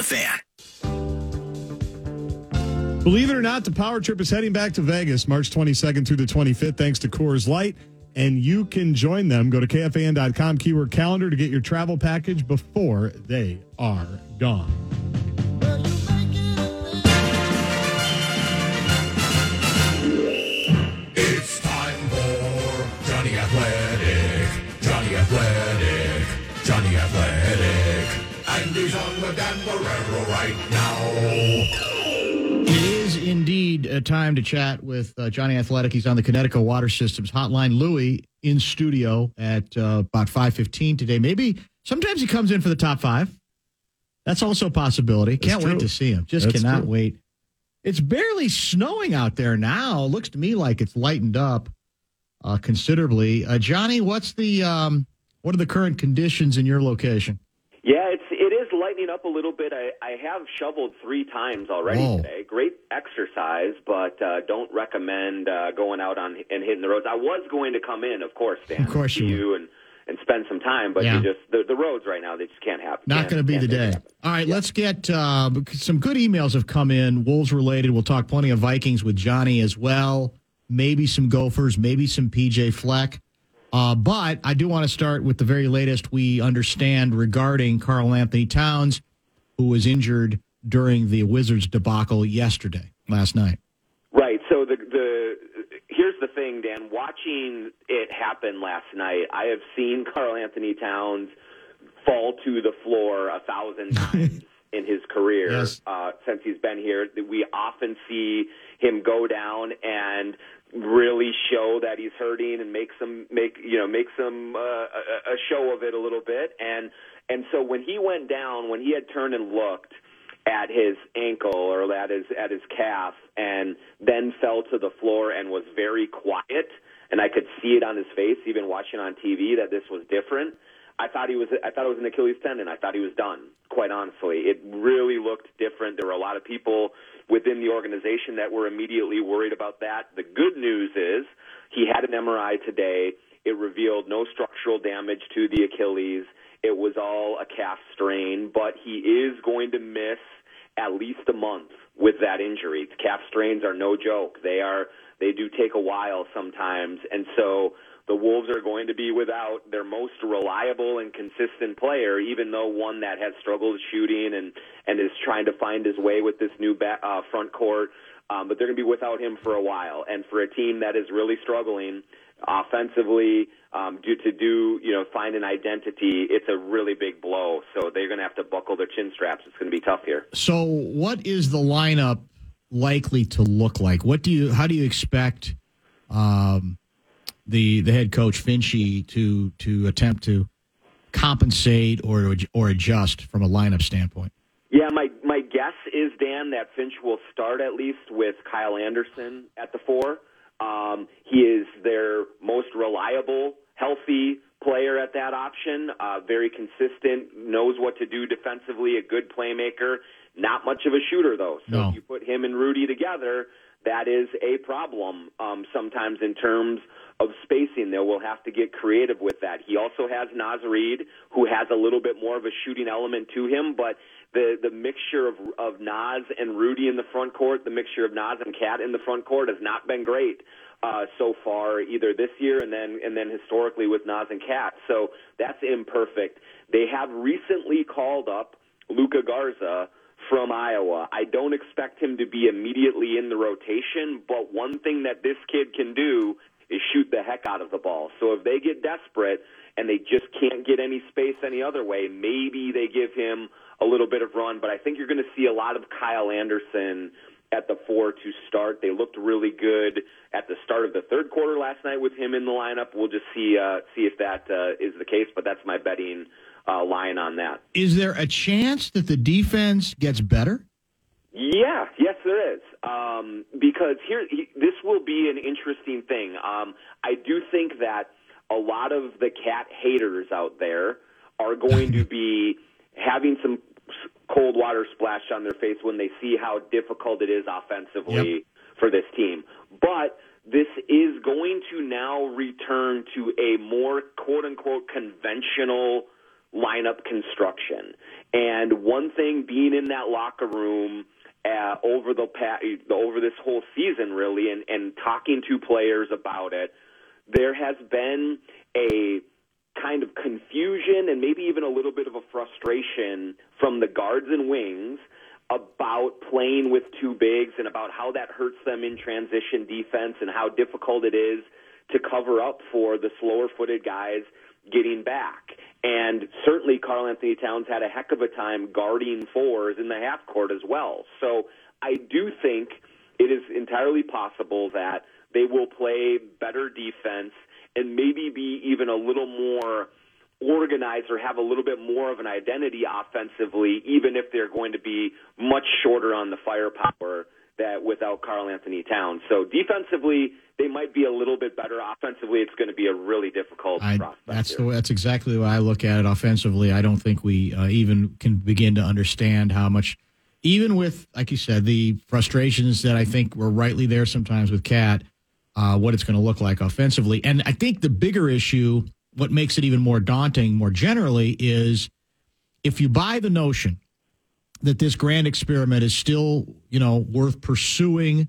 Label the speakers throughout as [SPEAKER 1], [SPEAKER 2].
[SPEAKER 1] the fan.
[SPEAKER 2] Believe it or not, the Power Trip is heading back to Vegas March 22nd through the 25th, thanks to Coors Light. And you can join them. Go to KFAN.com, keyword calendar to get your travel package before they are gone.
[SPEAKER 3] Athletic. And he's on the Dan Barreiro right now.
[SPEAKER 4] It is indeed a time to chat with uh, Jonny Athletic. He's on the Connecticut Water Systems hotline. Louis in studio at uh, about 5.15 today. Maybe sometimes he comes in for the top five. That's also a possibility.
[SPEAKER 2] That's
[SPEAKER 4] Can't
[SPEAKER 2] true.
[SPEAKER 4] wait to see him. Just
[SPEAKER 2] That's
[SPEAKER 4] cannot
[SPEAKER 2] true.
[SPEAKER 4] wait. It's barely snowing out there now. It looks to me like it's lightened up uh, considerably. Uh, Jonny, what's the um, what are the current conditions in your location?
[SPEAKER 5] Yeah, it is lightening up a little bit. I, I have shoveled three times already
[SPEAKER 4] Whoa.
[SPEAKER 5] today. Great exercise, but uh, don't recommend uh, going out on and hitting the roads. I was going to come in, of course, Dan,
[SPEAKER 4] Of course you
[SPEAKER 5] you and and spend some time, but
[SPEAKER 4] Yeah.
[SPEAKER 5] you just the, the roads right now they just can't happen.
[SPEAKER 4] Not going to be the day. All right, let's get uh, some good emails have come in, Wolves related. We'll talk plenty of Vikings with Jonny as well. Maybe some Gophers, maybe some PJ Fleck. Uh, but I do want to start with the very latest we understand regarding Karl-Anthony Towns, who was injured during the Wizards debacle yesterday, last night.
[SPEAKER 5] Right. So the the here's the thing, Dan. Watching it happen last night, I have seen Karl-Anthony Towns fall to the floor a thousand times in his career
[SPEAKER 4] Yes.
[SPEAKER 5] uh, since he's been here. We often see him go down and really show that he's hurting and make some make you know make some uh, a, a show of it a little bit and and so when he went down when he had turned and looked at his ankle or at his at his calf and then fell to the floor and was very quiet and I could see it on his face even watching on TV that this was different. I thought he was I thought it was an Achilles tendon. I thought he was done, quite honestly. It really looked different. There were a lot of people within the organization that were immediately worried about that. The good news is he had an MRI today. It revealed no structural damage to the Achilles. It was all a calf strain, but he is going to miss at least a month with that injury. Calf strains are no joke. They are they do take a while sometimes, and so the Wolves are going to be without their most reliable and consistent player, even though one that has struggled shooting and and is trying to find his way with this new back, uh, front court. Um, but they're going to be without him for a while, and for a team that is really struggling offensively um, due to do you know find an identity, it's a really big blow. So they're going to have to buckle their chin straps. It's going to be tough here.
[SPEAKER 4] So, what is the lineup likely to look like? What do you? How do you expect um, the the head coach Finchy to to attempt to compensate or or adjust from a lineup standpoint?
[SPEAKER 5] Yeah, my my guess is Dan that Finch will start at least with Kyle Anderson at the four. Um, he is their most reliable, healthy player at that option. Uh, very consistent, knows what to do defensively, a good playmaker. Not much of a shooter though. So
[SPEAKER 4] No.
[SPEAKER 5] if you put him and Rudy together, that is a problem. Um, sometimes in terms of spacing, there. We'll have to get creative with that. He also has Naz Reid, who has a little bit more of a shooting element to him, but the the mixture of of Naz and Rudy in the front court, the mixture of Naz and KAT in the front court has not been great uh, so far, either this year and then and then historically with Naz and KAT. So that's imperfect. They have recently called up Luka Garza from Iowa. I don't expect him to be immediately in the rotation, but one thing that this kid can do is shoot the heck out of the ball. So if they get desperate and they just can't get any space any other way, maybe they give him a little bit of run. But I think you're going to see a lot of Kyle Anderson at the four to start. They looked really good at the start of the third quarter last night with him in the lineup. We'll just see uh, see if that uh, is the case. But that's my betting uh, line on that.
[SPEAKER 4] Is there a chance that the defense gets better?
[SPEAKER 5] Yeah, yes, there is. Um, because here, he, this will be an interesting thing. Um, I do think that a lot of the KAT haters out there are going to be having some cold water splashed on their face when they see how difficult it is offensively
[SPEAKER 4] Yep.
[SPEAKER 5] for this team. But this is going to now return to a more quote unquote conventional lineup construction. And one thing being in that locker room uh, over the past, over this whole season, really, and, and talking to players about it, there has been a kind of confusion and maybe even a little bit of a frustration from the guards and wings about playing with two bigs and about how that hurts them in transition defense and how difficult it is to cover up for the slower footed guys getting back. And certainly Karl-Anthony Towns had a heck of a time guarding fours in the half court as well. So I do think it is entirely possible that they will play better defense and maybe be even a little more organized or have a little bit more of an identity offensively, even if they're going to be much shorter on the firepower that without Karl-Anthony Towns. So defensively, they might be a little bit better. Offensively, it's going to be a really difficult
[SPEAKER 4] I,
[SPEAKER 5] process.
[SPEAKER 4] That's
[SPEAKER 5] here.
[SPEAKER 4] the that's exactly way I look at it. Offensively, I don't think we uh, even can begin to understand how much, even with like you said, the frustrations that I think were rightly there sometimes with KAT, uh, what it's going to look like offensively. And I think the bigger issue, what makes it even more daunting, more generally, is if you buy the notion that this grand experiment is still, you know, worth pursuing.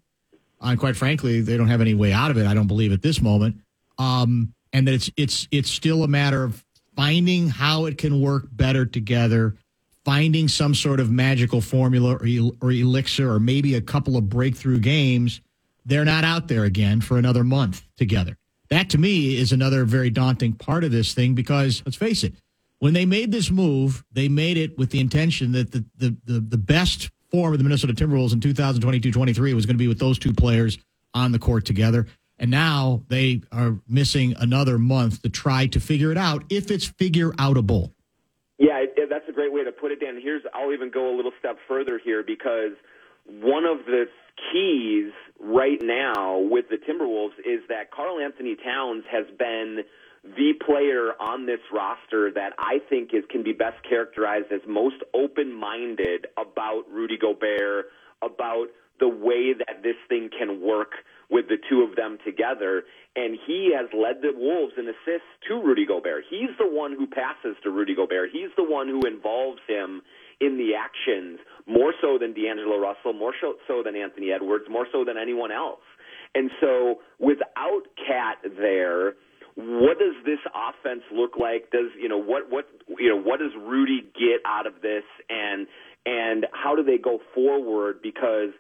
[SPEAKER 4] And quite frankly, they don't have any way out of it. I don't believe at this moment. Um, and that it's it's it's still a matter of finding how it can work better together, finding some sort of magical formula or, el- or elixir, or maybe a couple of breakthrough games. They're not out there again for another month together. That to me is another very daunting part of this thing because let's face it, when they made this move, they made it with the intention that the the the, the best form of the Minnesota Timberwolves in 2022-23 was going to be with those two players on the court together. And now they are missing another month to try to figure it out if it's figure outable.
[SPEAKER 5] Yeah, that's a great way to put it, Dan. Here's I'll even go a little step further here because one of the keys right now with the Timberwolves is that Karl-Anthony Towns has been the player on this roster that I think is can be best characterized as most open-minded about Rudy Gobert, about the way that this thing can work with the two of them together. And he has led the Wolves in assists to Rudy Gobert. He's the one who passes to Rudy Gobert. He's the one who involves him in the actions more so than D'Angelo Russell, more so than Anthony Edwards, more so than anyone else. And so without KAT there, what does this offense look like? Does you know what what you know what does Rudy get out of this and and how do they go forward because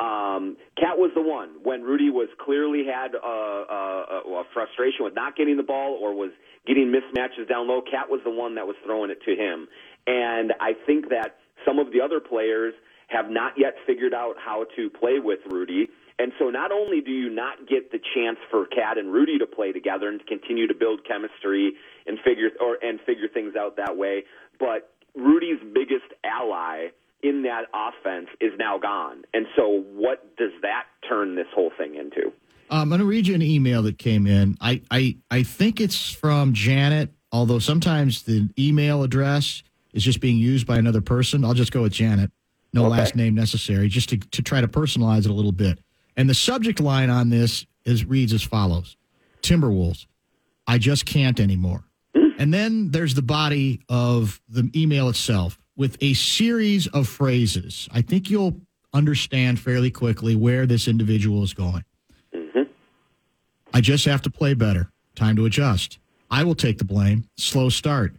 [SPEAKER 5] um, KAT was the one when Rudy was clearly had a, a, a frustration with not getting the ball or was getting mismatches down low. KAT was the one that was throwing it to him, and I think that some of the other players have not yet figured out how to play with Rudy. And so not only do you not get the chance for KAT and Rudy to play together and to continue to build chemistry and figure or and figure things out that way, but Rudy's biggest ally in that offense is now gone. And so what does that turn this whole thing into?
[SPEAKER 4] Um, I'm going to read you an email that came in. I, I, I think it's from Janet, although sometimes the email address is just being used by another person. I'll just go with Janet. No
[SPEAKER 5] Okay.
[SPEAKER 4] last name necessary, just to, to try to personalize it a little bit. And the subject line on this is reads as follows Timberwolves, I just can't anymore. And then there's the body of the email itself with a series of phrases. I think you'll understand fairly quickly where this individual is going. Mm-hmm. I just have to play better. Time to adjust. I will take the blame. Slow start.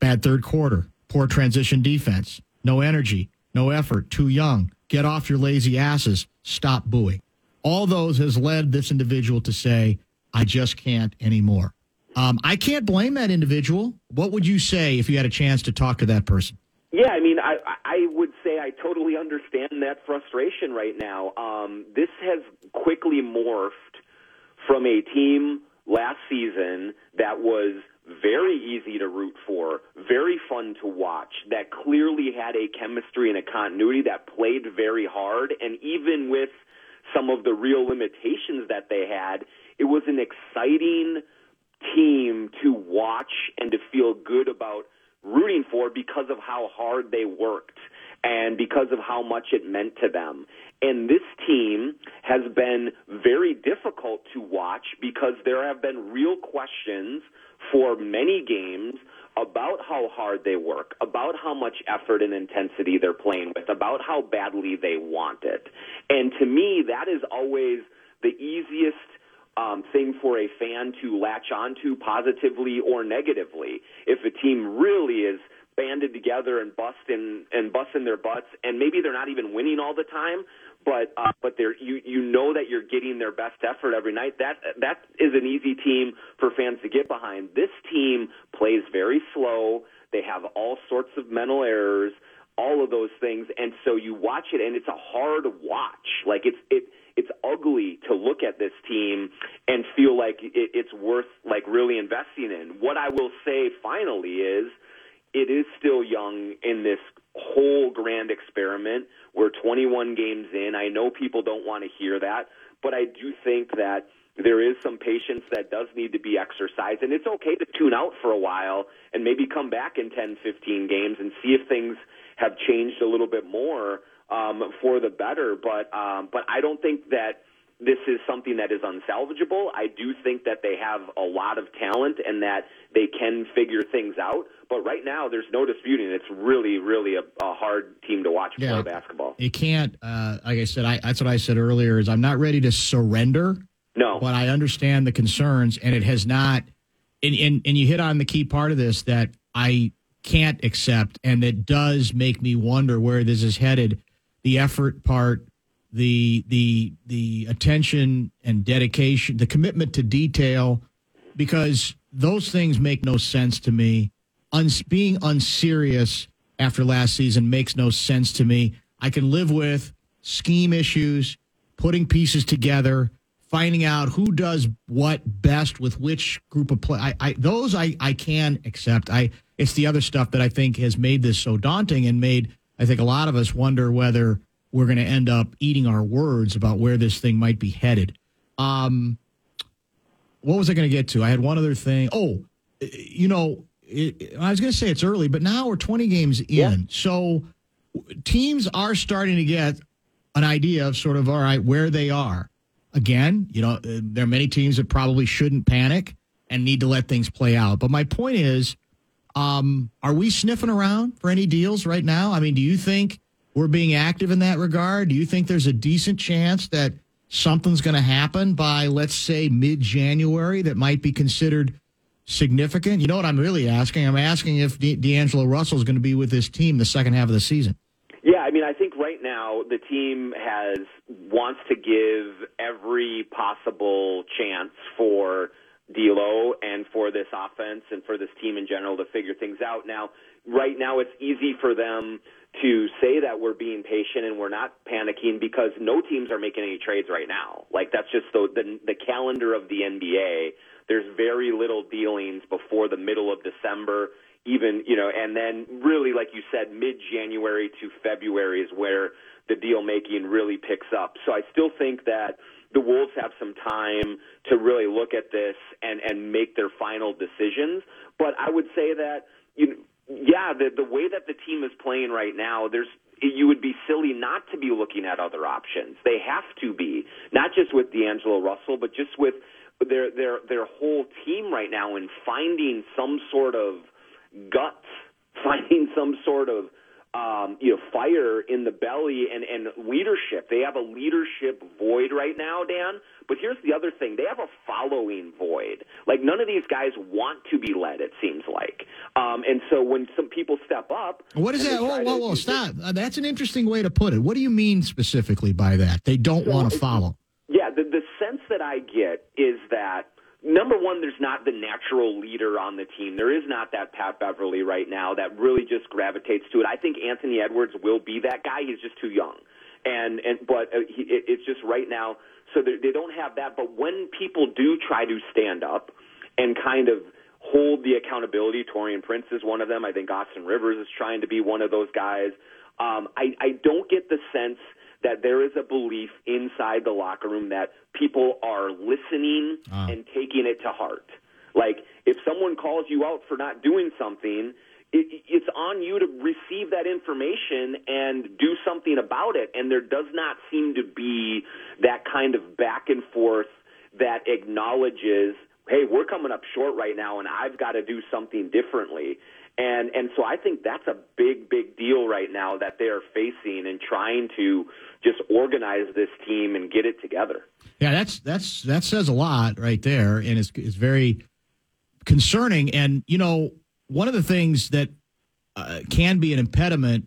[SPEAKER 4] Bad third quarter. Poor transition defense. No energy. No effort. Too young. Get off your lazy asses. Stop booing. All those has led this individual to say, I just can't anymore. Um, I can't blame that individual. What would you say if you had a chance to talk to that person?
[SPEAKER 5] Yeah, I mean, I I would say I totally understand that frustration right now. Um, this has quickly morphed from a team last season that was very easy to root for, very fun to watch, that clearly had a chemistry and a continuity that played very hard, and even with some of the real limitations that they had, it was an exciting team to watch and to feel good about rooting for because of how hard they worked and because of how much it meant to them. And this team has been very difficult to watch because there have been real questions for many games about how hard they work, about how much effort and intensity they're playing with, about how badly they want it. And to me, that is always the easiest um, thing for a fan to latch onto positively or negatively. If a team really is banded together and busting and busting their butts, and maybe they're not even winning all the time, but uh, but they're you you know that you're getting their best effort every night. That that is an easy team for fans to get behind. This team plays very slow. They have all sorts of mental errors, all of those things, and so you watch it, and it's a hard watch. Like it's it it's ugly to look at this team and feel like it, it's worth like really investing in. What I will say finally is it is still young in this whole grand experiment. We're 21 games in. I know people don't want to hear that, but I do think that there is some patience that does need to be exercised, and it's okay to tune out for a while and maybe come back in 10, 15 games and see if things have changed a little bit more um, for the better. But um, but I don't think that this is something that is unsalvageable. I do think that they have a lot of talent and that they can figure things out. But right now, there's no disputing it's really, really a, a hard team to watch
[SPEAKER 4] Yeah.
[SPEAKER 5] play basketball.
[SPEAKER 4] You can't, uh, like I said, I, that's what I said earlier. Is I'm not ready to surrender,
[SPEAKER 5] No,
[SPEAKER 4] but I understand the concerns, and it has not. And, and and you hit on the key part of this that I can't accept, and that does make me wonder where this is headed. The effort part, the the the attention and dedication, the commitment to detail, because those things make no sense to me. Being unserious after last season makes no sense to me. I can live with scheme issues, putting pieces together, finding out who does what best with which group of play. I, I those I, I can accept. I it's the other stuff that I think has made this so daunting and made I think a lot of us wonder whether we're going to end up eating our words about where this thing might be headed. Um, what was I going to get to? I had one other thing. Oh, you know, it, I was going to say it's early, but now we're 20 games in.
[SPEAKER 5] Yeah.
[SPEAKER 4] So teams are starting to get an idea of sort of, all right, where they are. Again, you know, there are many teams that probably shouldn't panic and need to let things play out. But my point is, um, are we sniffing around for any deals right now? I mean, do you think we're being active in that regard? Do you think there's a decent chance that something's going to happen by, let's say, mid January that might be considered significant? You know what I'm really asking? I'm asking if D'Angelo Russell is going to be with this team the second half of the season.
[SPEAKER 5] Yeah, I mean, I think right now the team has wants to give every possible chance for D'Lo and for this offense and for this team in general to figure things out. Now, right now, it's easy for them to say that we're being patient and we're not panicking because no teams are making any trades right now. Like that's just the the, the calendar of the NBA. There's very little dealings before the middle of December even you know and then really like you said mid January to February is where the deal making really picks up so I still think that the Wolves have some time to really look at this and and make their final decisions but I would say that you know, yeah the the way that the team is playing right now there's you would be silly not to be looking at other options. They have to be not just with D'Angelo Russell but just with their their their whole team right now in finding some sort of guts, finding some sort of um, you know fire in the belly and and leadership. They have a leadership void right now, Dan. But here's the other thing: they have a following void. Like none of these guys want to be led. It seems like, um, and so when some people step up,
[SPEAKER 4] What is that? Whoa, whoa, whoa! Stop. Uh, that's an interesting way to put it. What do you mean specifically by that? They don't
[SPEAKER 5] So
[SPEAKER 4] want to follow.
[SPEAKER 5] Yeah, the the sense that I get is that number one, there's not the natural leader on the team. There is not that Pat Beverley right now that really just gravitates to it. I think Anthony Edwards will be that guy. He's just too young, and and but uh, he, it, it's just right now. So they, they don't have that. But when people do try to stand up and kind of hold the accountability, Taurean Prince is one of them. I think Austin Rivers is trying to be one of those guys. Um, I, I don't get the sense that there is a belief inside the locker room that people are listening
[SPEAKER 4] Ah.
[SPEAKER 5] and taking it to heart. Like if someone calls you out for not doing something, it, it's on you to receive that information and do something about it. And there does not seem to be that kind of back and forth that acknowledges hey, we're coming up short right now, and I've got to do something differently. And and so I think that's a big big deal right now that they are facing and trying to just organize this team and get it together.
[SPEAKER 4] Yeah, that's that's that says a lot right there, and it's it's very concerning. And you know, one of the things that uh, can be an impediment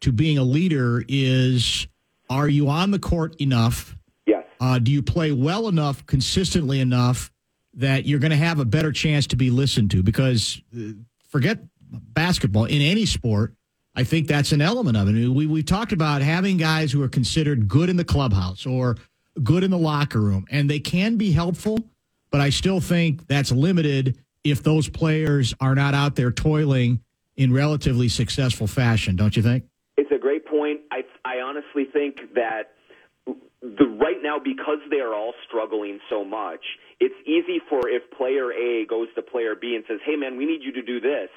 [SPEAKER 4] to being a leader is: Are you on the court enough?
[SPEAKER 5] Yes.
[SPEAKER 4] Uh, do you play well enough, consistently enough that you're going to have a better chance to be listened to? Because uh, forget basketball in any sport. I think that's an element of it. We we talked about having guys who are considered good in the clubhouse or good in the locker room, and they can be helpful. But I still think that's limited if those players are not out there toiling in relatively successful fashion. Don't you think?
[SPEAKER 5] It's a great point. I I honestly think that the right now because they are all struggling so much, it's easy for if player A goes to player B and says, "Hey man, we need you to do this."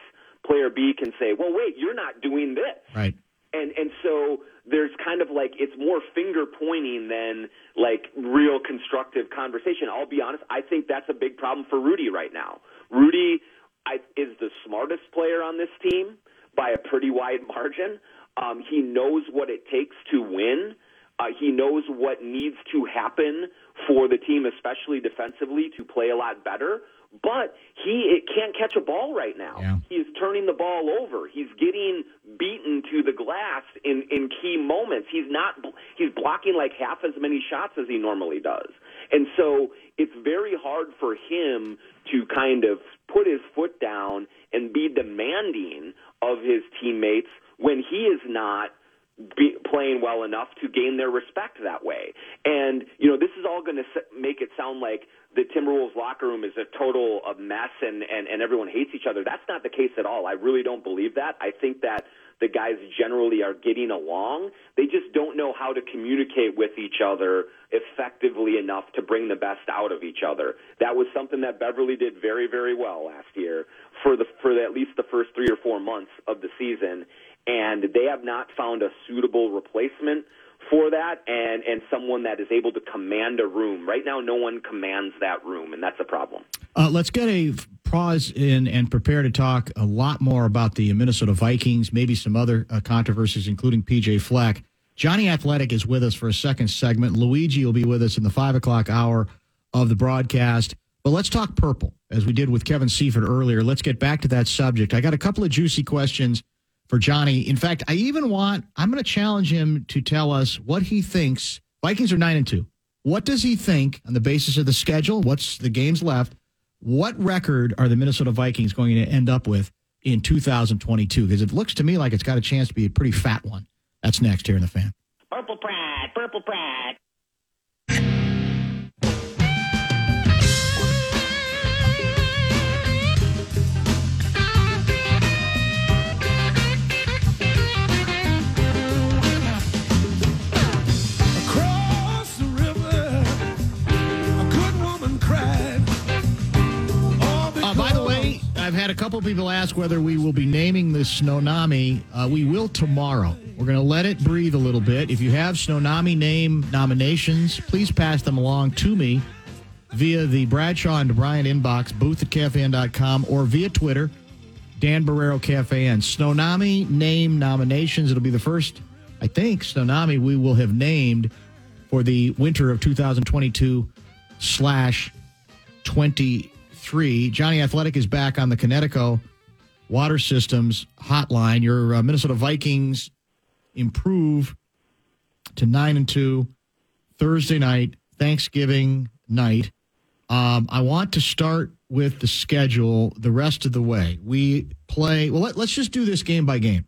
[SPEAKER 5] Player B can say, "Well, wait, you're not doing this."
[SPEAKER 4] Right.
[SPEAKER 5] And and so there's kind of like it's more finger pointing than like real constructive conversation. I'll be honest, I think that's a big problem for Rudy right now. Rudy I, is the smartest player on this team by a pretty wide margin. Um, he knows what it takes to win. Uh, he knows what needs to happen for the team, especially defensively, to play a lot better. But he it can't catch a ball right now.
[SPEAKER 4] Yeah.
[SPEAKER 5] He's turning the ball over. He's getting beaten to the glass in in key moments. He's not. He's blocking like half as many shots as he normally does. And so it's very hard for him to kind of put his foot down and be demanding of his teammates when he is not be playing well enough to gain their respect that way. And you know, this is all going to make it sound like the Timberwolves locker room is a total of mess and and and everyone hates each other. That's not the case at all. I really don't believe that. I think that the guys generally are getting along. They just don't know how to communicate with each other effectively enough to bring the best out of each other. That was something that Beverley did very, very well last year for the for the, at least the first three or four months of the season, and they have not found a suitable replacement for that and and someone that is able to command a room. Right now, no one commands that room, and that's a problem.
[SPEAKER 4] Uh, let's get a pause in and prepare to talk a lot more about the Minnesota Vikings, maybe some other uh, controversies, including PJ Fleck. Jonny Athletic is with us for a second segment. Luigi will be with us in the five o'clock hour of the broadcast. But let's talk purple, as we did with Kevin Seifert earlier. Let's get back to that subject. I got a couple of juicy questions for Jonny. In fact, I even want, I'm going to challenge him to tell us what he thinks. Vikings are 9 and 2. What does he think on the basis of the schedule? What's the games left? What record are the Minnesota Vikings going to end up with in 2022? Because it looks to me like it's got a chance to be a pretty fat one. That's next here in the fan.
[SPEAKER 1] Purple Pride, Purple Pride.
[SPEAKER 4] Couple people ask whether we will be naming the Snownomi. Uh, we will tomorrow. We're going to let it breathe a little bit. If you have Snownomi name nominations, please pass them along to me via the Bradshaw and Bryant inbox, booth at kfan.com, or via Twitter, Dan Barreiro KFAN. Snownomi name nominations. It'll be the first, I think, Snownomi we will have named for the winter of 2022 slash 23. Jonny Athletic is back on the Connecticut Water Systems hotline. Your uh, Minnesota Vikings improve to 9 and 2 Thursday night, Thanksgiving night. Um, I want to start with the schedule the rest of the way. We play, well, let, let's just do this game by game.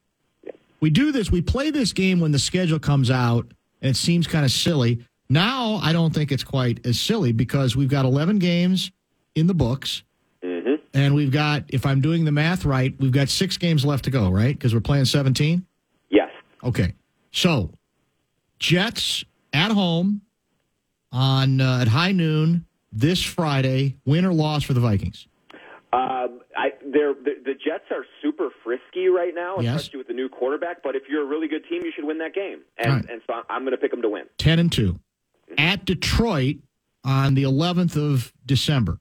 [SPEAKER 4] We do this, we play this game when the schedule comes out, and it seems kind of silly. Now, I don't think it's quite as silly because we've got 11 games in the books. And we've got, if I'm doing the math right, we've got six games left to go, right? Because we're playing 17.
[SPEAKER 5] Yes.
[SPEAKER 4] Okay. So, Jets at home on uh, at high noon this Friday. Win or loss for the Vikings?
[SPEAKER 5] Um, I, they're, the, the Jets are super frisky right now,
[SPEAKER 4] Yes.
[SPEAKER 5] especially with the new quarterback. But if you're a really good team, you should win that game. And,
[SPEAKER 4] Right.
[SPEAKER 5] and so I'm- I'm going to pick them to win.
[SPEAKER 4] 10 and 2. At Detroit on the 11th of December.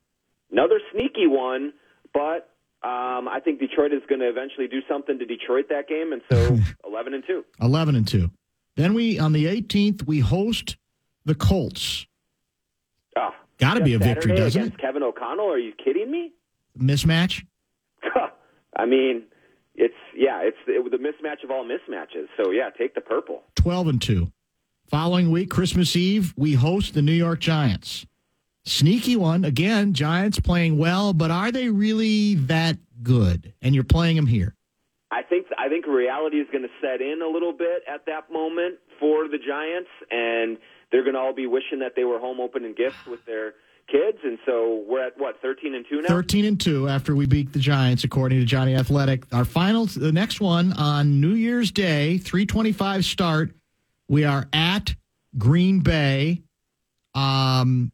[SPEAKER 5] Another sneaky one, but um, I think Detroit is going to eventually do something to Detroit that game, and so eleven and two.
[SPEAKER 4] 11 and 2. Then we, on the 18th, we host the Colts.
[SPEAKER 5] Oh,
[SPEAKER 4] Got to be a
[SPEAKER 5] Saturday
[SPEAKER 4] victory, doesn't it?
[SPEAKER 5] Kevin O'Connell? Are you kidding me?
[SPEAKER 4] Mismatch?
[SPEAKER 5] I mean, it's yeah, it's it, the mismatch of all mismatches. So yeah, take the purple.
[SPEAKER 4] 12 and 2. Following week, Christmas Eve, we host the New York Giants. Sneaky one. Again, Giants playing well, but are they really that good? And you're playing them here.
[SPEAKER 5] I think I think reality is going to set in a little bit at that moment for the Giants, and they're going to all be wishing that they were home opening gifts with their kids. And so we're at what thirteen and two now.
[SPEAKER 4] 13 and 2 after we beat the Giants, according to Jonny Athletic. Our final, the next one on New Year's Day, 325 start. We are at Green Bay. Um,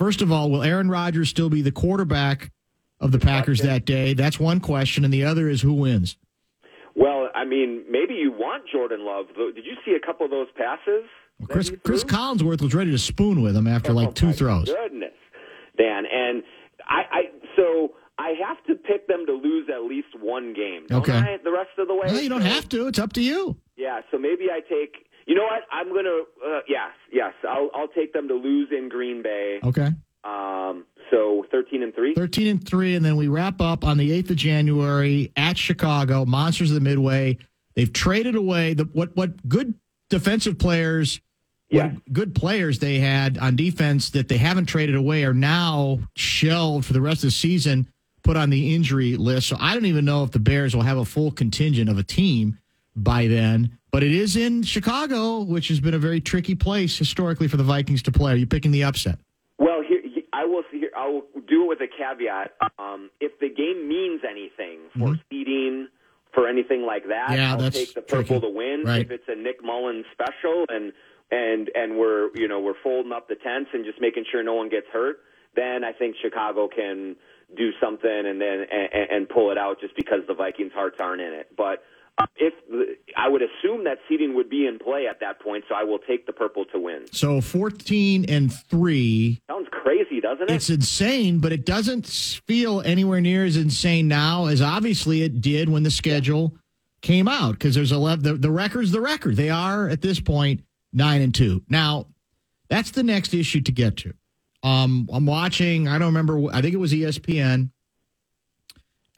[SPEAKER 4] first of all, will Aaron Rodgers still be the quarterback of the Packers that day? That's one question. And the other is who wins?
[SPEAKER 5] Well, I mean, maybe you want Jordan Love. Did you see a couple of those passes? that
[SPEAKER 4] Chris, Chris? Collinsworth was ready to spoon with him after
[SPEAKER 5] Oh,
[SPEAKER 4] like two
[SPEAKER 5] my
[SPEAKER 4] throws.
[SPEAKER 5] Goodness, Dan, and I, I so I have to pick them to lose at least one game. Don't
[SPEAKER 4] Okay.
[SPEAKER 5] I, the rest of the way.
[SPEAKER 4] Well, you don't have to. It's up to you.
[SPEAKER 5] Yeah, so maybe I take. You know what? I'm gonna. Uh, yes, yes. I'll I'll take them to lose in Green Bay.
[SPEAKER 4] Okay.
[SPEAKER 5] Um. So 13 and three.
[SPEAKER 4] 13 and 3 and then we wrap up on the 8th of January at Chicago Monsters of the Midway they've traded away the what what good defensive players
[SPEAKER 5] Yeah.
[SPEAKER 4] what good players they had on defense that they haven't traded away are now shelved for the rest of the season put on the injury list so I don't even know if the Bears will have a full contingent of a team by then but it is in Chicago which has been a very tricky place historically for the Vikings to play are you picking the upset
[SPEAKER 5] Well, here I will. Here, I will do it with a caveat. Um, if the game means anything for seeding, for anything like that,
[SPEAKER 4] Mm-hmm. Yeah,
[SPEAKER 5] I'll
[SPEAKER 4] that's
[SPEAKER 5] take the purple
[SPEAKER 4] tricky.
[SPEAKER 5] to win.
[SPEAKER 4] Right.
[SPEAKER 5] If it's a Nick Mullens special and and and we're you know we're folding up the tents and just making sure no one gets hurt, then I think Chicago can do something and then and, and pull it out just because the Vikings' hearts aren't in it. But if I would assume that seeding would be in play at that point, so I will take the purple to win.
[SPEAKER 4] so 14 and 3
[SPEAKER 5] Sounds crazy, doesn't it?
[SPEAKER 4] It's insane, but it doesn't feel anywhere near as insane now as obviously it did when the schedule came out because there's 11 the, the record's the record. They are at this point 9 and 2. Now, that's the next issue to get to. Um I'm watching, I don't remember I think it was ESPN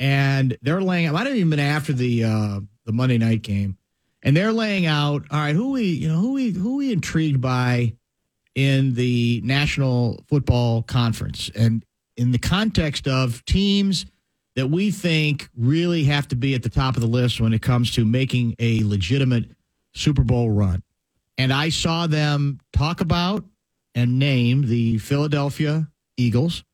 [SPEAKER 4] and they're laying it might have even been after the uh the Monday night game. And they're laying out, all right, who we, you know, who we who we intrigued by in the National Football Conference and in the context of teams that we think really have to be at the top of the list when it comes to making a legitimate Super Bowl run. And I saw them talk about and name the Philadelphia Eagles.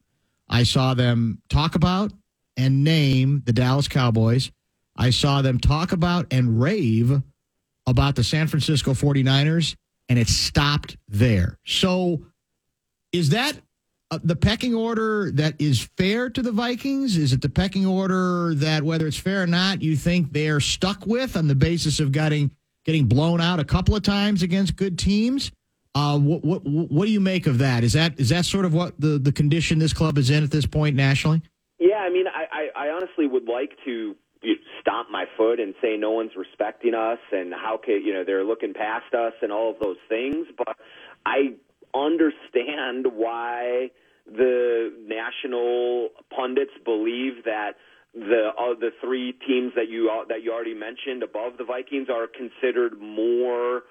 [SPEAKER 4] I saw them talk about and name the Dallas Cowboys. I saw them talk about and rave about the San Francisco 49ers, and it stopped there. So, is that uh, the pecking order that is fair to the Vikings? Is it the pecking order that, whether it's fair or not, you think they're stuck with on the basis of getting getting blown out a couple of times against good teams? Uh, what, what what do you make of that? Is that is that sort of what the, the condition this club is in at this point nationally?
[SPEAKER 5] Yeah, I mean, I, I, I honestly would like to you stomp my foot and say no one's respecting us and how can you know they're looking past us and all of those things, but I understand why the national pundits believe that the uh, the three teams that you that you already mentioned above the Vikings are considered more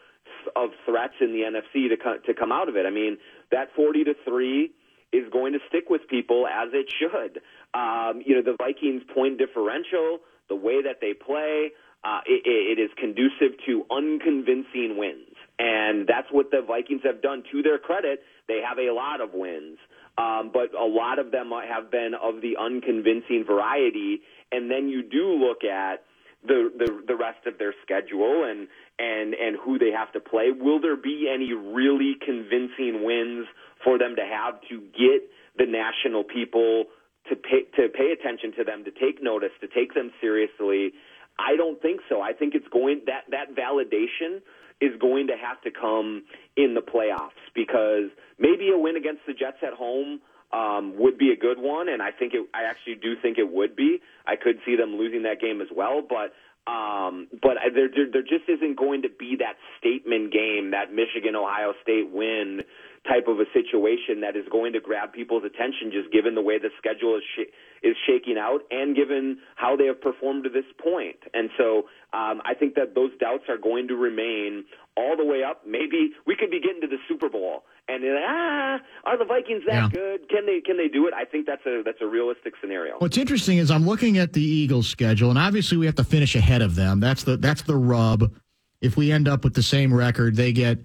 [SPEAKER 5] of threats in the NFC to co- to come out of it. I mean, that 40 to 3 is going to stick with people as it should. Um, you know, the Vikings point differential, the way that they play, uh, it, it is conducive to unconvincing wins. And that's what the Vikings have done to their credit. They have a lot of wins. Um, but a lot of them have been of the unconvincing variety. And then you do look at the, the the rest of their schedule and and and who they have to play. Will there be any really convincing wins for them to have to get the national people to pay to pay attention to them, to take notice, to take them seriously? I don't think so. I think it's going that that validation is going to have to come in the playoffs because maybe a win against the Jets at home um, would be a good one, and I think it. I actually do think it would be. I could see them losing that game as well, but um, but there, there there just isn't going to be that statement game, that Michigan Ohio State win type of a situation that is going to grab people's attention, just given the way the schedule is sh- is shaking out, and given how they have performed to this point. And so, um, I think that those doubts are going to remain all the way up. Maybe we could be getting to the Super Bowl, and like, ah, are the Vikings that
[SPEAKER 4] Yeah.
[SPEAKER 5] good? Can they can they do it? I think that's a that's a realistic scenario.
[SPEAKER 4] What's interesting is I'm looking at the Eagles' schedule, and obviously we have to finish ahead of them. That's the that's the rub. If we end up with the same record, they get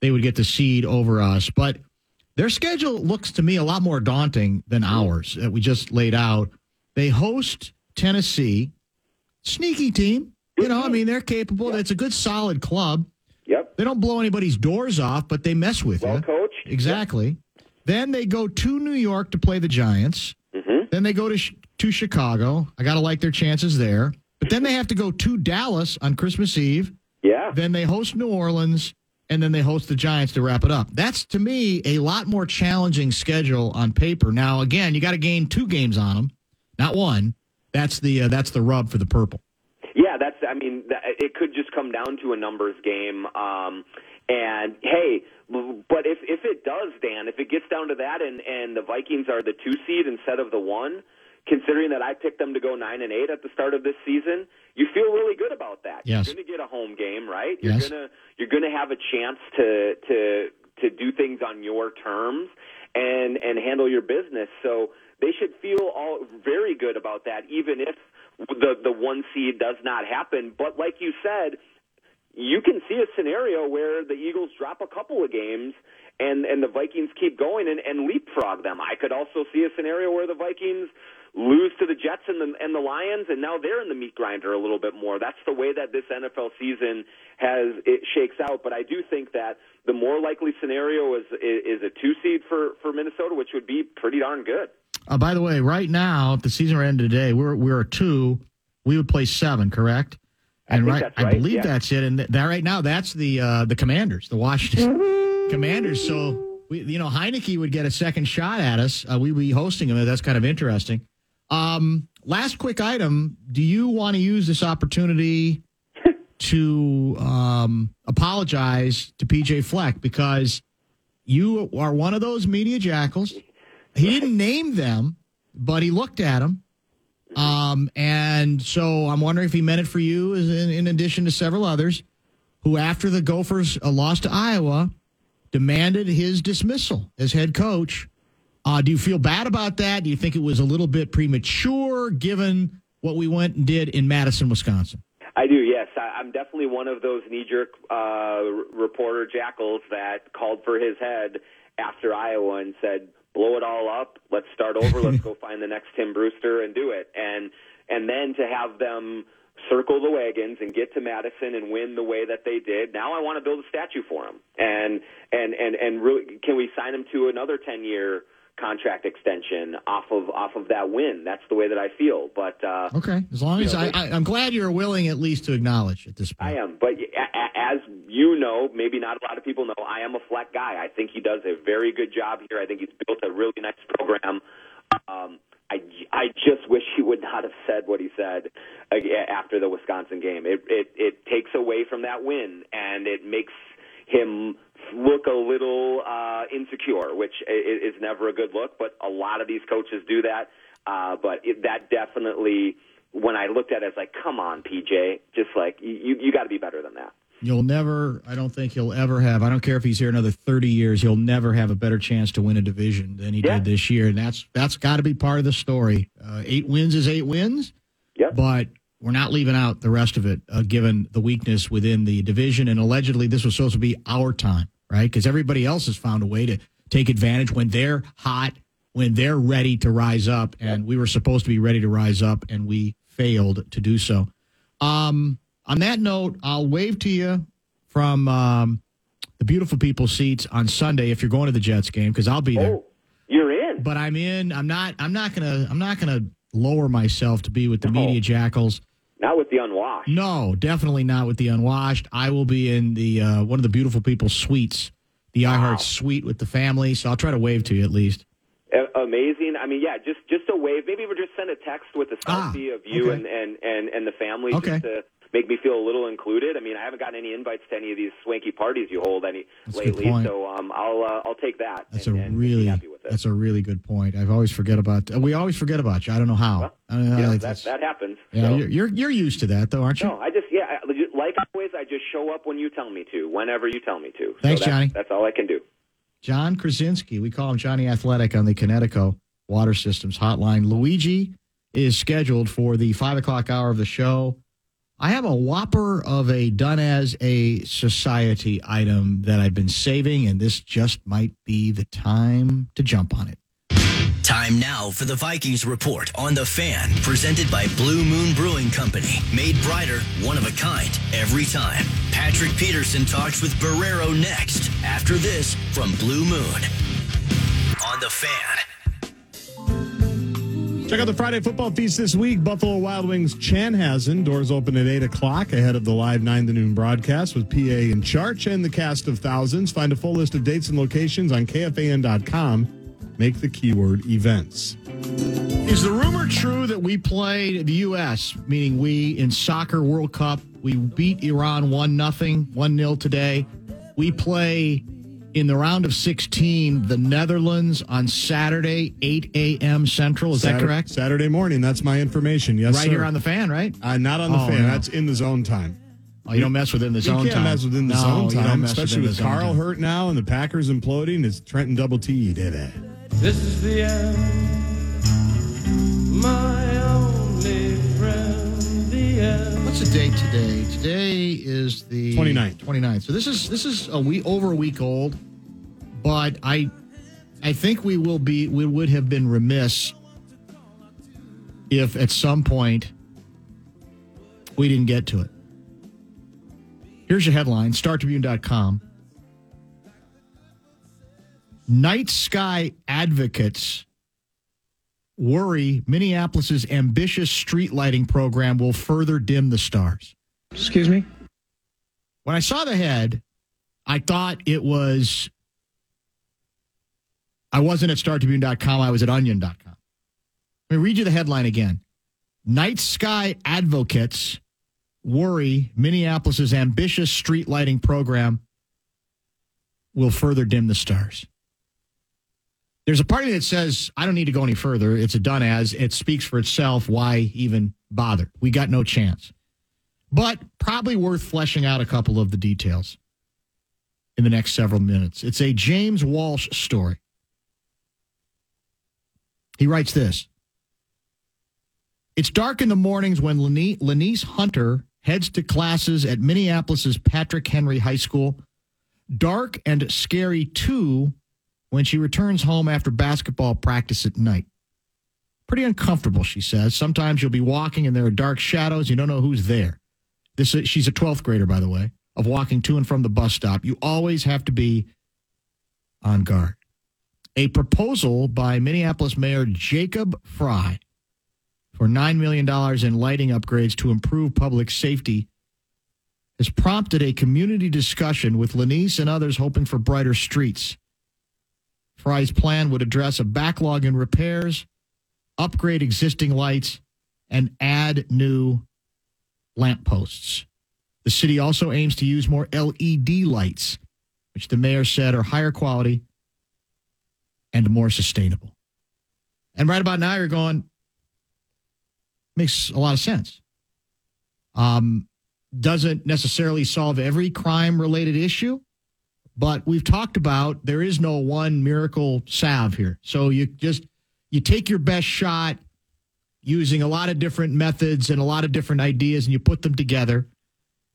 [SPEAKER 4] they would get the seed over us. But their schedule looks to me a lot more daunting than ours that we just laid out. They host Tennessee, sneaky team. You know, I mean, they're capable. It's a good, solid club.
[SPEAKER 5] Yep.
[SPEAKER 4] They don't blow anybody's doors off, but they mess with
[SPEAKER 5] Well
[SPEAKER 4] you.
[SPEAKER 5] coached.
[SPEAKER 4] Exactly. Then they go to New York to play the Giants.
[SPEAKER 5] Mhm.
[SPEAKER 4] Then they go to to Chicago. I got to like their chances there. But then they have to go to Dallas on Christmas Eve.
[SPEAKER 5] Yeah.
[SPEAKER 4] Then they host New Orleans, and then they host the Giants to wrap it up. That's to me a lot more challenging schedule on paper. Now, again, you got to gain two games on them, not one. That's the uh, that's the rub for the purple.
[SPEAKER 5] Yeah, that's. I mean, it could just come down to a numbers game. Um, and hey, but if if it does, Dan, if it gets down to that, and and the Vikings are the two seed instead of the one, considering that I picked them to go nine and eight at the start of this season, you feel really good about that.
[SPEAKER 4] Yes.
[SPEAKER 5] You're going to get a home game, right? You're
[SPEAKER 4] Yes.
[SPEAKER 5] gonna you're gonna have a chance to to to do things on your terms and and handle your business. So they should feel all very good about that, even if the the one seed does not happen. But like you said, you can see a scenario where the Eagles drop a couple of games and and the Vikings keep going and, and leapfrog them. I could also see a scenario where the Vikings lose to the Jets and the and the Lions and now they're in the meat grinder a little bit more. That's the way that this NFL season has it shakes out, but I do think that the more likely scenario is is, is a 2 seed for for Minnesota, which would be pretty darn good.
[SPEAKER 4] Uh, by the way, right now, if the season were ended today, we're we're a two. We would play seven, correct? And
[SPEAKER 5] think
[SPEAKER 4] right,
[SPEAKER 5] that's
[SPEAKER 4] I believe
[SPEAKER 5] yeah.
[SPEAKER 4] that's it. And th- that right now, that's the uh, the Commanders, the Washington Commanders. So we, you know, Heinicke would get a second shot at us. Uh, we'd be hosting him. That's kind of interesting. Um, last quick item: Do you want to use this opportunity to um, apologize to PJ Fleck because you are one of those media jackals? He didn't name them, but he looked at them. Um, and so I'm wondering if he meant it for you, as in, in addition to several others who, after the Gophers uh, lost to Iowa, demanded his dismissal as head coach. Uh, do you feel bad about that? Do you think it was a little bit premature given what we went and did in Madison, Wisconsin?
[SPEAKER 5] I do, yes. I, I'm definitely one of those knee-jerk uh, reporter jackals that called for his head after Iowa and said, "Blow it all up. Let's start over. Let's go find the next Tim Brewster and do it." And and then to have them circle the wagons and get to Madison and win the way that they did. Now I want to build a statue for him. And and and and really, can we sign him to another 10-year contract extension off of off of that win? That's the way that I feel. But uh,
[SPEAKER 4] Okay, as long as
[SPEAKER 5] You know,
[SPEAKER 4] I, I, I'm glad you're willing at least to acknowledge at this point.
[SPEAKER 5] I am, but a- a- as you know, maybe not a lot of people know, I am a Fleck guy. I think he does a very good job here. I think he's built a really nice program. Um, I, I just wish he would not have said what he said uh, after the Wisconsin game. It, it it takes away from that win, and it makes him look a little uh, insecure, which is never a good look. But a lot of these coaches do that. Uh, but it, that definitely, when I looked at it, I was like, "Come on, PJ, just like you, you got to be better than that."
[SPEAKER 4] You'll never, I don't think he'll ever have, I don't care if he's here another 30 years, he'll never have a better chance to win a division than he
[SPEAKER 5] Yeah.
[SPEAKER 4] did this year. And that's that's got to be part of the story. Uh, eight wins is eight wins,
[SPEAKER 5] Yep.
[SPEAKER 4] but we're not leaving out the rest of it, uh, given the weakness within the division. And allegedly, this was supposed to be our time, right? Because everybody else has found a way to take advantage when they're hot, when they're ready to rise up. And we were supposed to be ready to rise up, and we failed to do so. Um, on that note, I'll wave to you from um, the beautiful people seats on Sunday if you're going to the Jets game because I'll be there.
[SPEAKER 5] Oh, you're in.
[SPEAKER 4] But I'm in. I'm not. I'm not gonna. I'm not gonna lower myself to be with the media jackals.
[SPEAKER 5] Not with the unwashed.
[SPEAKER 4] No, definitely not with the unwashed. I will be in the uh, one of the beautiful people's suites, the iHeart suite with the family. So I'll try to wave to you at least.
[SPEAKER 5] A- amazing. I mean, yeah, just just a wave. Maybe we'll just send a text with a
[SPEAKER 4] Ah,
[SPEAKER 5] selfie of you
[SPEAKER 4] okay.
[SPEAKER 5] and, and and and the family
[SPEAKER 4] Okay.
[SPEAKER 5] just to make me feel a little included. I mean, I haven't gotten any invites to any of these swanky parties you hold any
[SPEAKER 4] That's
[SPEAKER 5] lately, so um, I'll uh, I'll take that.
[SPEAKER 4] That's
[SPEAKER 5] and,
[SPEAKER 4] a
[SPEAKER 5] and
[SPEAKER 4] really
[SPEAKER 5] happy with it.
[SPEAKER 4] that's a really good point. I've always forget about we always forget about you. I don't know how.
[SPEAKER 5] Well,
[SPEAKER 4] I don't know,
[SPEAKER 5] know, that that happens.
[SPEAKER 4] yeah,
[SPEAKER 5] so.
[SPEAKER 4] you're, you're you're used to that though, aren't you?
[SPEAKER 5] No, I just yeah, like always, I just show up when you tell me to, whenever you tell me to. So
[SPEAKER 4] Thanks, Jonny.
[SPEAKER 5] That's all I can do.
[SPEAKER 4] Jon Krawczynski, we call him Jonny Athletic on the Connecticut Water Systems Hotline. Luigi is scheduled for the five o'clock hour of the show. I have a whopper of a done as a society item that I've been saving, and this just might be the time to jump on it.
[SPEAKER 6] Time now for the Vikings Report on the Fan, presented by Blue Moon Brewing Company. Made brighter, one of a kind, every time. Patrick Peterson talks with Barreiro next. After this, from Blue Moon. On the Fan.
[SPEAKER 2] Check out the Friday football feast this week. Buffalo Wild Wings Chanhassen. Doors open at 8 o'clock ahead of the live 9 to noon broadcast with PA in charge and the cast of thousands. Find a full list of dates and locations on KFAN.com. Make the keyword events.
[SPEAKER 4] Is the rumor true that we played the U.S., meaning we in soccer World Cup, we beat Iran 1 nothing, 1 0 today. We play in the round of 16 the Netherlands on Saturday, 8 a.m. Central. Is that correct?
[SPEAKER 2] Saturday morning. That's my information. Yes,
[SPEAKER 4] Right
[SPEAKER 2] sir.
[SPEAKER 4] here on the fan, right?
[SPEAKER 2] Uh, not on the
[SPEAKER 4] Oh,
[SPEAKER 2] fan.
[SPEAKER 4] no.
[SPEAKER 2] That's in the zone time.
[SPEAKER 4] Oh, you don't mess within the zone time.
[SPEAKER 2] You
[SPEAKER 4] zone
[SPEAKER 2] can't
[SPEAKER 4] time.
[SPEAKER 2] mess within the
[SPEAKER 4] No,
[SPEAKER 2] zone
[SPEAKER 4] you don't
[SPEAKER 2] time,
[SPEAKER 4] mess
[SPEAKER 2] especially with
[SPEAKER 4] the zone
[SPEAKER 2] Karl
[SPEAKER 4] time.
[SPEAKER 2] hurt now and the Packers imploding. It's Trenton Double T did it.
[SPEAKER 7] This is the end, my only friend, the end.
[SPEAKER 4] What's the date today? Today is the
[SPEAKER 2] 29th.
[SPEAKER 4] 29th. So this is this is a week over a week old, but I I think we will be we would have been remiss if at some point we didn't get to it. Here's your headline, startribune.com. Night sky advocates worry Minneapolis's ambitious street lighting program will further dim the stars.
[SPEAKER 7] Excuse me?
[SPEAKER 4] When I saw the head, I thought it was. I wasn't at StarTribune.com. I was at Onion.com. Let me read you the headline again. Night sky advocates worry Minneapolis's ambitious street lighting program will further dim the stars. There's a part of me that says, I don't need to go any further. It's a done as. It speaks for itself. Why even bother? We got no chance. But probably worth fleshing out a couple of the details in the next several minutes. It's a James Walsh story. He writes this It's dark in the mornings when Lenice Hunter heads to classes at Minneapolis's Patrick Henry High School. Dark and scary, too, when she returns home after basketball practice at night. Pretty uncomfortable, she says. Sometimes you'll be walking and there are dark shadows. You don't know who's there. This is, she's a 12th grader, by the way, of walking to and from the bus stop. You always have to be on guard. A proposal by Minneapolis Mayor Jacob Frey for $9 million in lighting upgrades to improve public safety has prompted a community discussion with Lenise and others hoping for brighter streets. Frey's plan would address a backlog in repairs, upgrade existing lights, and add new lampposts. The city also aims to use more LED lights, which the mayor said are higher quality and more sustainable. And right about now, you're going, makes a lot of sense. Um, doesn't necessarily solve every crime related issue, but we've talked about there is no one miracle salve here. So you just you take your best shot using a lot of different methods and a lot of different ideas and you put them together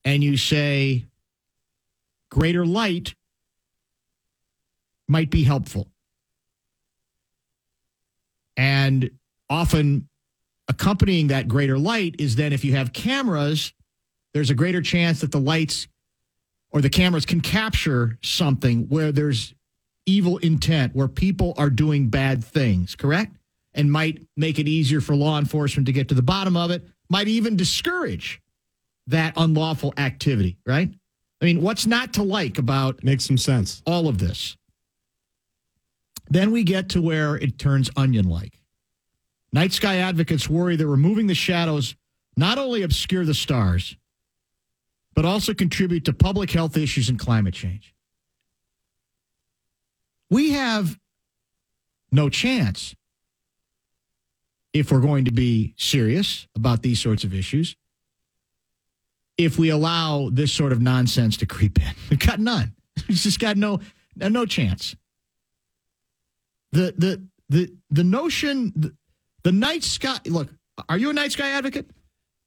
[SPEAKER 4] and you say greater light might be helpful. And often accompanying that greater light is then if you have cameras, there's a greater chance that the lights or the cameras can capture something where there's evil intent, where people are doing bad things, correct? And might make it easier for law enforcement to get to the bottom of it, might even discourage that unlawful activity, right? I mean, what's not to like about
[SPEAKER 2] Makes some sense.
[SPEAKER 4] all of this? Then we get to where it turns onion like. Night sky advocates worry that removing the shadows not only obscure the stars, but also contribute to public health issues and climate change. We have no chance if we're going to be serious about these sorts of issues if we allow this sort of nonsense to creep in. We've got none. It's just got no no chance. The the the the notion the, the night sky look, are you a night sky advocate?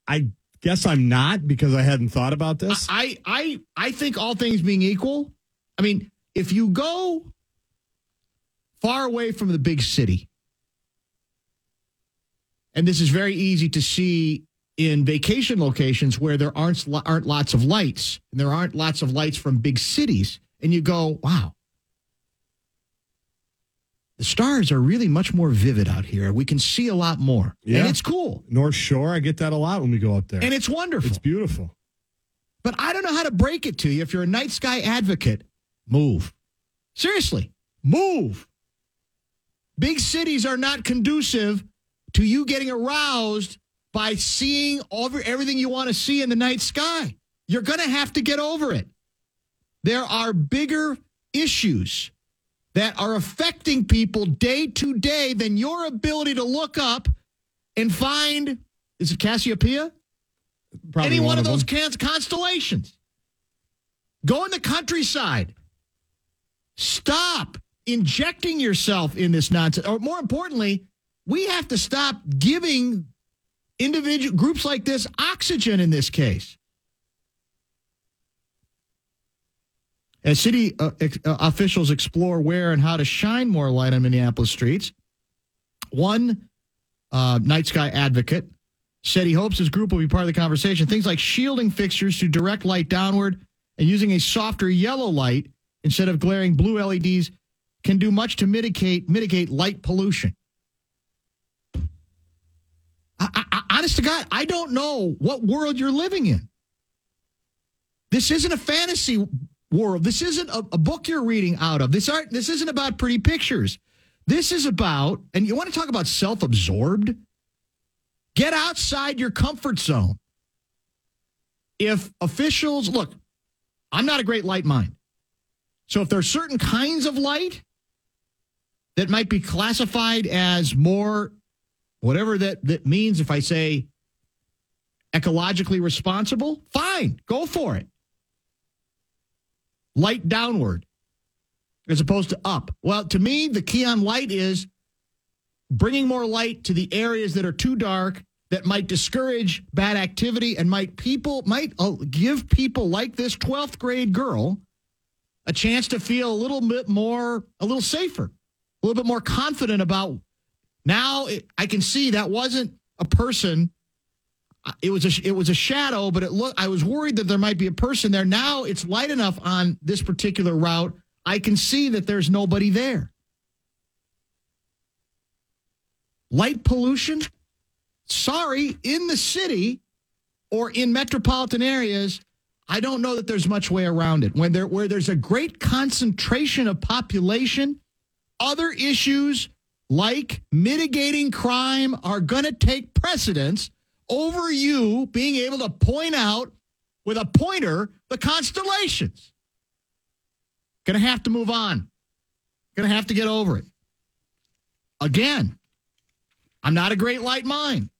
[SPEAKER 2] I guess I'm not because I hadn't thought about this.
[SPEAKER 4] I I I think all things being equal, I mean, if you go far away from the big city, and this is very easy to see in vacation locations where there aren't aren't lots of lights and there aren't lots of lights from big cities, and you go, wow. The stars are really much more vivid out here. We can see a lot more.
[SPEAKER 2] Yeah.
[SPEAKER 4] And it's cool.
[SPEAKER 2] North Shore, I get that a lot when we go up there.
[SPEAKER 4] And it's wonderful.
[SPEAKER 2] it's beautiful.
[SPEAKER 4] But I don't know how to break it to you. If you're a night sky advocate, move. Seriously, move. Big cities are not conducive to you getting aroused by seeing over everything you want to see in the night sky. You're going to have to get over it. There are bigger issues that are affecting people day to day than your ability to look up and find is it Cassiopeia?
[SPEAKER 2] Probably
[SPEAKER 4] any one, of those
[SPEAKER 2] them.
[SPEAKER 4] constellations. Go in the countryside. Stop injecting yourself in this nonsense. Or more importantly, we have to stop giving individual groups like this oxygen in this case. As city uh, ex- uh, officials explore where and how to shine more light on Minneapolis streets, one uh, night sky advocate said he hopes his group will be part of the conversation. Things like shielding fixtures to direct light downward and using a softer yellow light instead of glaring blue LEDs can do much to mitigate mitigate light pollution. I, I, honest to God, I don't know what world you're living in. This isn't a fantasy world. This isn't a, a book you're reading out of. This aren't. This isn't about pretty pictures. This is about, and you want to talk about self-absorbed. Get outside your comfort zone. If officials, look, I'm not a great light mind. So if there are certain kinds of light that might be classified as more, whatever that, that means, if I say ecologically responsible, fine, go for it. Light downward as opposed to up. Well, to me, the key on light is bringing more light to the areas that are too dark that might discourage bad activity and might people might uh, give people like this 12th grade girl a chance to feel a little bit more a little safer a little bit more confident about now i can see that wasn't a person it was a it was a shadow but it look i was worried that there might be a person there. Now it's light enough on this particular route. I can see that there's nobody there. Light pollution? Sorry in the city or in metropolitan areas i don't know that there's much way around it. When there where there's a great concentration of population other issues like mitigating crime are going to take precedence over you being able to point out with a pointer the constellations to have to move on to have to get over it again I'm not a great light mind.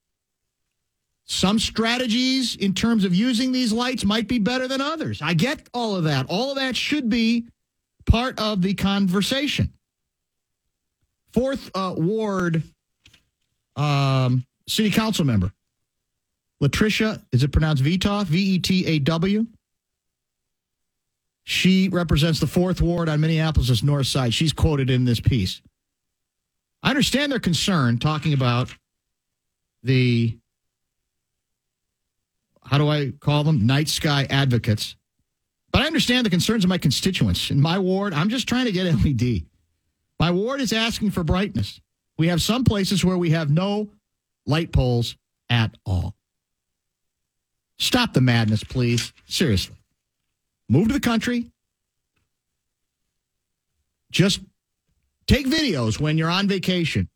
[SPEAKER 4] Some strategies in terms of using these lights might be better than others. I get all of that. All of that should be part of the conversation. Fourth uh, Ward um, City Council member, LaTrisha, is it pronounced Vetaw? V E T A W? She represents the fourth ward on Minneapolis' north side. She's quoted in this piece. I understand their concern talking about the how do I call them? Night sky advocates. But I understand the concerns of my constituents. In my ward, I'm just trying to get LED. My ward is asking for brightness. We have some places where we have no light poles at all. Stop the madness, please. Seriously. Move to the country. Just take videos when you're on vacation,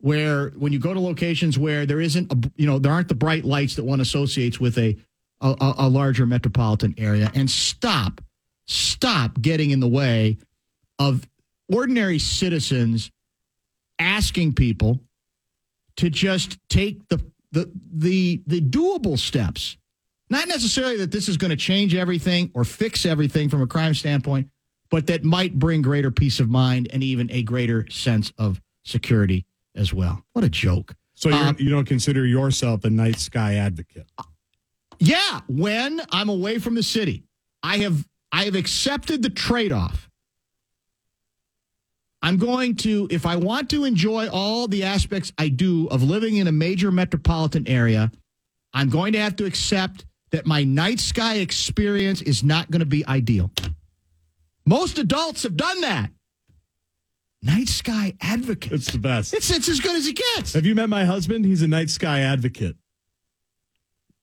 [SPEAKER 4] where when you go to locations where there isn't, a, you know, there aren't the bright lights that one associates with a, a a larger metropolitan area, and stop, stop getting in the way of ordinary citizens asking people to just take the the the the doable steps. Not necessarily that this is going to change everything or fix everything from a crime standpoint, but that might bring greater peace of mind and even a greater sense of security as well. What a joke.
[SPEAKER 2] So
[SPEAKER 4] Um,
[SPEAKER 2] you don't consider yourself a night sky advocate?
[SPEAKER 4] Yeah, when I'm away from the city, I have I have accepted the trade-off. I'm going to if I want to enjoy all the aspects I do of living in a major metropolitan area, I'm going to have to accept that my night sky experience is not going to be ideal. Most adults have done that. Night sky advocate.
[SPEAKER 2] It's the best.
[SPEAKER 4] It's, it's as good as it gets.
[SPEAKER 2] Have you met my husband? He's a night sky advocate.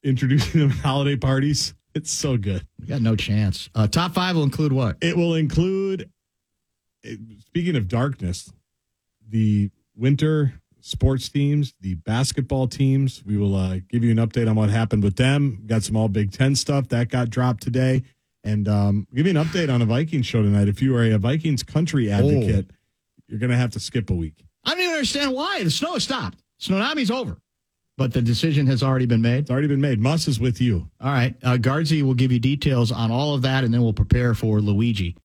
[SPEAKER 2] Introducing him at holiday parties. It's so good.
[SPEAKER 4] We got no chance. Uh, top five will include what?
[SPEAKER 2] It will include, speaking of darkness, the winter sports teams, the basketball teams. We will uh, give you an update on what happened with them. Got some all Big Ten stuff that got dropped today. And um, give you an update on a Vikings show tonight. If you are a Vikings country advocate, you're going to have to skip a week.
[SPEAKER 4] I don't even understand why. The snow has stopped. Snownomi's over. But the decision has already been made.
[SPEAKER 2] It's already been made. Muss is with you.
[SPEAKER 4] All right. Uh, Guardsy will give you details on all of that, and then we'll prepare for Luigi.